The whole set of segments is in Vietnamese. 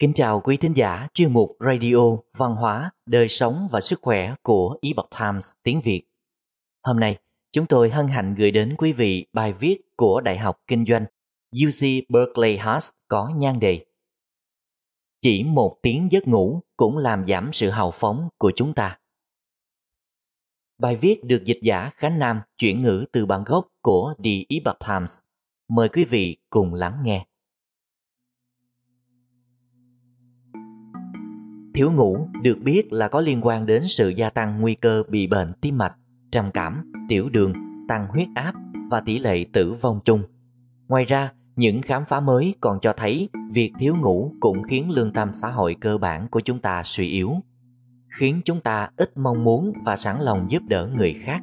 Kính chào quý thính giả chuyên mục Radio Văn hóa, Đời sống và Sức khỏe của Epoch Times tiếng Việt. Hôm nay, chúng tôi hân hạnh gửi đến quý vị bài viết của Đại học Kinh doanh UC Berkeley Haas có nhan đề Chỉ một tiếng giấc ngủ cũng làm giảm sự hào phóng của chúng ta. Bài viết được dịch giả Khánh Nam chuyển ngữ từ bản gốc của The Epoch Times. Mời quý vị cùng lắng nghe. Thiếu ngủ được biết là có liên quan đến sự gia tăng nguy cơ bị bệnh tim mạch, trầm cảm, tiểu đường, tăng huyết áp và tỷ lệ tử vong chung. Ngoài ra, những khám phá mới còn cho thấy việc thiếu ngủ cũng khiến lương tâm xã hội cơ bản của chúng ta suy yếu, khiến chúng ta ít mong muốn và sẵn lòng giúp đỡ người khác.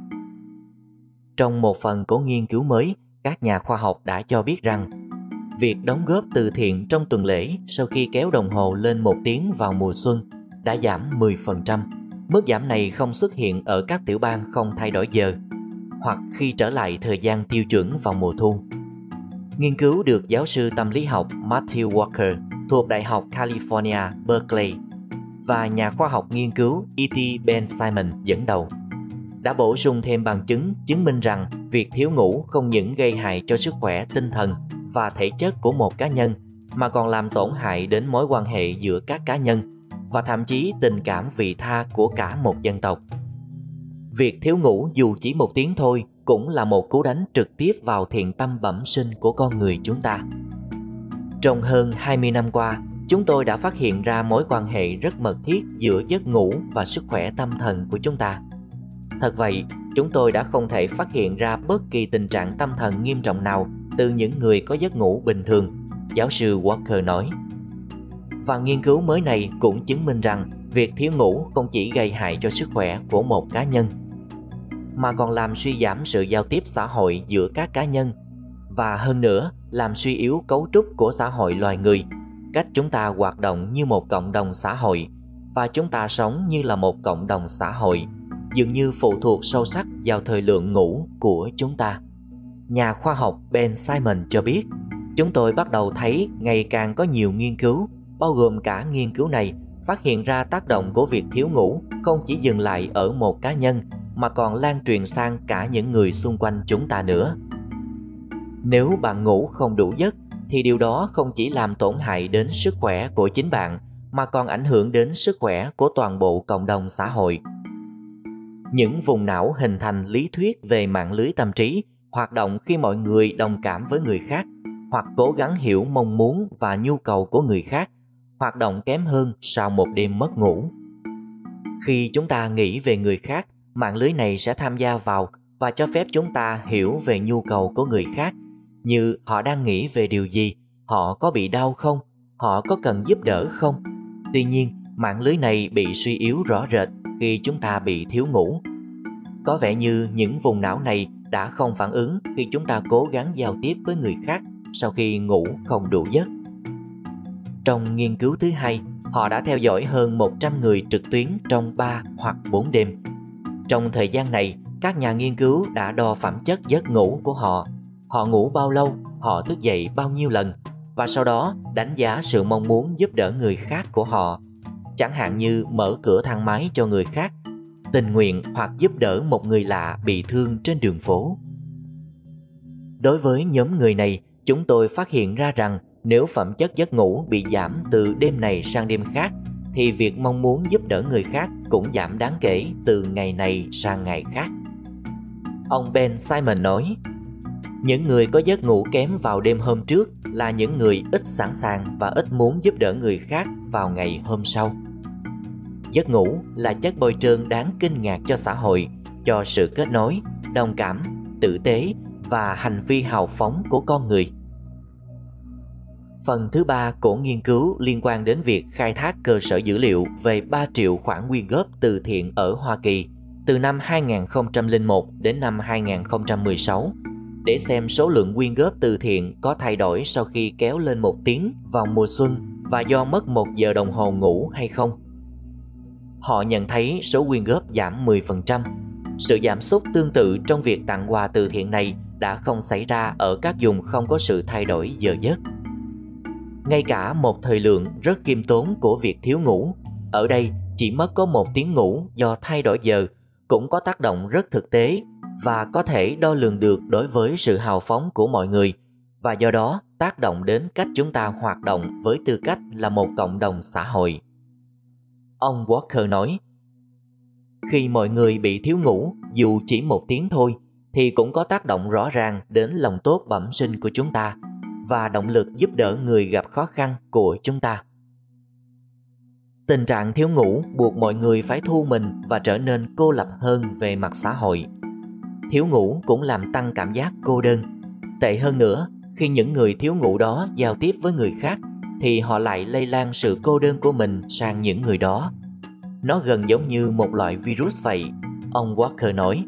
Trong một phần của nghiên cứu mới, các nhà khoa học đã cho biết rằng việc đóng góp từ thiện trong tuần lễ sau khi kéo đồng hồ lên một tiếng vào mùa xuân đã giảm 10%. Mức giảm này không xuất hiện ở các tiểu bang không thay đổi giờ hoặc khi trở lại thời gian tiêu chuẩn vào mùa thu. Nghiên cứu được giáo sư tâm lý học Matthew Walker thuộc Đại học California, Berkeley và nhà khoa học nghiên cứu E.T. Ben Simon dẫn đầu đã bổ sung thêm bằng chứng chứng minh rằng việc thiếu ngủ không những gây hại cho sức khỏe tinh thần và thể chất của một cá nhân mà còn làm tổn hại đến mối quan hệ giữa các cá nhân và thậm chí tình cảm vị tha của cả một dân tộc. Việc thiếu ngủ dù chỉ một tiếng thôi cũng là một cú đánh trực tiếp vào thiện tâm bẩm sinh của con người chúng ta. Trong hơn 20 năm qua, chúng tôi đã phát hiện ra mối quan hệ rất mật thiết giữa giấc ngủ và sức khỏe tâm thần của chúng ta. Thật vậy, chúng tôi đã không thể phát hiện ra bất kỳ tình trạng tâm thần nghiêm trọng nào từ những người có giấc ngủ bình thường, giáo sư Walker nói. Và nghiên cứu mới này cũng chứng minh rằng việc thiếu ngủ không chỉ gây hại cho sức khỏe của một cá nhân, mà còn làm suy giảm sự giao tiếp xã hội giữa các cá nhân và hơn nữa làm suy yếu cấu trúc của xã hội loài người, cách chúng ta hoạt động như một cộng đồng xã hội và chúng ta sống như là một cộng đồng xã hội dường như phụ thuộc sâu sắc vào thời lượng ngủ của chúng ta. Nhà khoa học Ben Simon cho biết, chúng tôi bắt đầu thấy ngày càng có nhiều nghiên cứu, bao gồm cả nghiên cứu này, phát hiện ra tác động của việc thiếu ngủ không chỉ dừng lại ở một cá nhân mà còn lan truyền sang cả những người xung quanh chúng ta nữa. Nếu bạn ngủ không đủ giấc thì điều đó không chỉ làm tổn hại đến sức khỏe của chính bạn mà còn ảnh hưởng đến sức khỏe của toàn bộ cộng đồng xã hội. Những vùng não hình thành lý thuyết về mạng lưới tâm trí hoạt động khi mọi người đồng cảm với người khác, hoặc cố gắng hiểu mong muốn và nhu cầu của người khác, hoạt động kém hơn sau một đêm mất ngủ. Khi chúng ta nghĩ về người khác, mạng lưới này sẽ tham gia vào và cho phép chúng ta hiểu về nhu cầu của người khác, như họ đang nghĩ về điều gì, họ có bị đau không, họ có cần giúp đỡ không. Tuy nhiên, mạng lưới này bị suy yếu rõ rệt khi chúng ta bị thiếu ngủ. Có vẻ như những vùng não này đã không phản ứng khi chúng ta cố gắng giao tiếp với người khác sau khi ngủ không đủ giấc. Trong nghiên cứu thứ hai, họ đã theo dõi hơn 100 người trực tuyến trong 3 hoặc 4 đêm. Trong thời gian này, các nhà nghiên cứu đã đo phẩm chất giấc ngủ của họ. Họ ngủ bao lâu, họ thức dậy bao nhiêu lần và sau đó đánh giá sự mong muốn giúp đỡ người khác của họ. Chẳng hạn như mở cửa thang máy cho người khác tình nguyện hoặc giúp đỡ một người lạ bị thương trên đường phố. Đối với nhóm người này, chúng tôi phát hiện ra rằng nếu phẩm chất giấc ngủ bị giảm từ đêm này sang đêm khác thì việc mong muốn giúp đỡ người khác cũng giảm đáng kể từ ngày này sang ngày khác. Ông Ben Simon nói, những người có giấc ngủ kém vào đêm hôm trước là những người ít sẵn sàng và ít muốn giúp đỡ người khác vào ngày hôm sau. Giấc ngủ là chất bồi trơn đáng kinh ngạc cho xã hội, cho sự kết nối, đồng cảm, tử tế và hành vi hào phóng của con người. Phần thứ ba của nghiên cứu liên quan đến việc khai thác cơ sở dữ liệu về 3 triệu khoản quyên góp từ thiện ở Hoa Kỳ từ năm 2001 đến năm 2016 để xem số lượng quyên góp từ thiện có thay đổi sau khi kéo lên một tiếng vào mùa xuân và do mất một giờ đồng hồ ngủ hay không họ nhận thấy số quyên góp giảm 10%. Sự giảm sút tương tự trong việc tặng quà từ thiện này đã không xảy ra ở các vùng không có sự thay đổi giờ giấc. ngay cả một thời lượng rất kiêm tốn của việc thiếu ngủ. Ở đây chỉ mất có một tiếng ngủ do thay đổi giờ cũng có tác động rất thực tế và có thể đo lường được đối với sự hào phóng của mọi người và do đó tác động đến cách chúng ta hoạt động với tư cách là một cộng đồng xã hội. Ông Walker nói, khi mọi người bị thiếu ngủ dù chỉ một tiếng thôi thì cũng có tác động rõ ràng đến lòng tốt bẩm sinh của chúng ta và động lực giúp đỡ người gặp khó khăn của chúng ta. Tình trạng thiếu ngủ buộc mọi người phải thu mình và trở nên cô lập hơn về mặt xã hội. Thiếu ngủ cũng làm tăng cảm giác cô đơn. Tệ hơn nữa, khi những người thiếu ngủ đó giao tiếp với người khác thì họ lại lây lan sự cô đơn của mình sang những người đó. Nó gần giống như một loại virus vậy, ông Walker nói.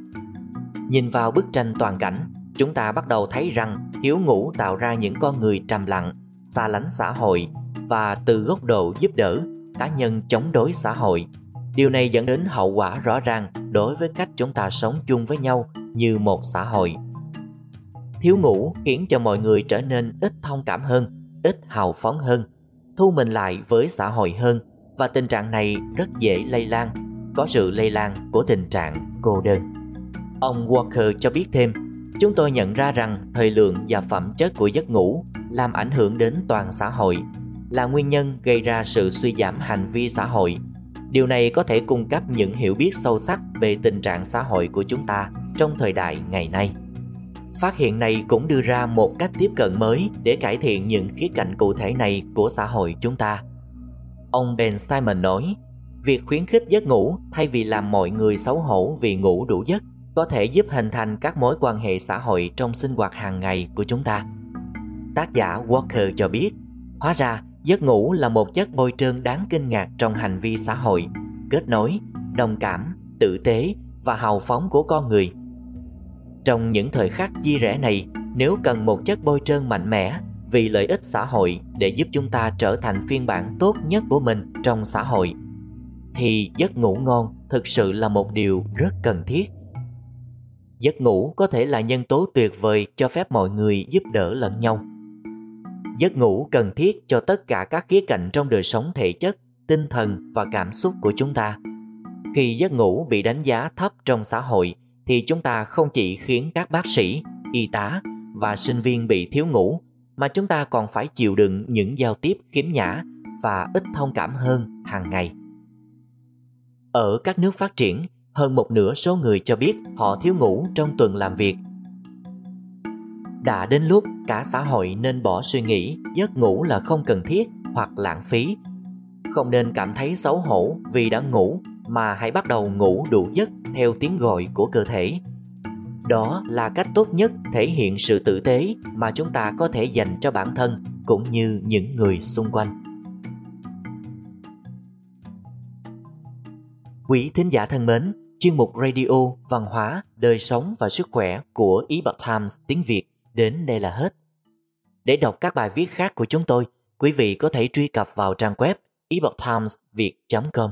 Nhìn vào bức tranh toàn cảnh, chúng ta bắt đầu thấy rằng thiếu ngủ tạo ra những con người trầm lặng, xa lánh xã hội và từ góc độ giúp đỡ, cá nhân chống đối xã hội. Điều này dẫn đến hậu quả rõ ràng đối với cách chúng ta sống chung với nhau như một xã hội. Thiếu ngủ khiến cho mọi người trở nên ít thông cảm hơn, ít hào phóng hơn, thu mình lại với xã hội hơn và tình trạng này rất dễ lây lan, có sự lây lan của tình trạng cô đơn. Ông Walker cho biết thêm, chúng tôi nhận ra rằng thời lượng và phẩm chất của giấc ngủ làm ảnh hưởng đến toàn xã hội, là nguyên nhân gây ra sự suy giảm hành vi xã hội. Điều này có thể cung cấp những hiểu biết sâu sắc về tình trạng xã hội của chúng ta trong thời đại ngày nay. Phát hiện này cũng đưa ra một cách tiếp cận mới để cải thiện những khía cạnh cụ thể này của xã hội chúng ta. Ông Ben Simon nói, việc khuyến khích giấc ngủ thay vì làm mọi người xấu hổ vì ngủ đủ giấc có thể giúp hình thành các mối quan hệ xã hội trong sinh hoạt hàng ngày của chúng ta. Tác giả Walker cho biết, hóa ra giấc ngủ là một chất bôi trơn đáng kinh ngạc trong hành vi xã hội, kết nối, đồng cảm, tử tế và hào phóng của con người. Trong những thời khắc chia rẽ này, nếu cần một chất bôi trơn mạnh mẽ vì lợi ích xã hội để giúp chúng ta trở thành phiên bản tốt nhất của mình trong xã hội, thì giấc ngủ ngon thực sự là một điều rất cần thiết Giấc ngủ có thể là nhân tố tuyệt vời cho phép mọi người giúp đỡ lẫn nhau. Giấc ngủ cần thiết cho tất cả các khía cạnh trong đời sống thể chất, tinh thần và cảm xúc của chúng ta. Khi giấc ngủ bị đánh giá thấp trong xã hội thì chúng ta không chỉ khiến các bác sĩ, y tá và sinh viên bị thiếu ngủ mà chúng ta còn phải chịu đựng những giao tiếp khiếm nhã và ít thông cảm hơn hàng ngày. Ở các nước phát triển, hơn một nửa số người cho biết họ thiếu ngủ trong tuần làm việc. Đã đến lúc cả xã hội nên bỏ suy nghĩ giấc ngủ là không cần thiết hoặc lãng phí. Không nên cảm thấy xấu hổ vì đã ngủ mà hãy bắt đầu ngủ đủ giấc theo tiếng gọi của cơ thể. Đó là cách tốt nhất thể hiện sự tử tế mà chúng ta có thể dành cho bản thân cũng như những người xung quanh. Quý thính giả thân mến, chuyên mục radio, văn hóa, đời sống và sức khỏe của Epoch Times tiếng Việt đến đây là hết. Để đọc các bài viết khác của chúng tôi, quý vị có thể truy cập vào trang web epochtimesviet.com.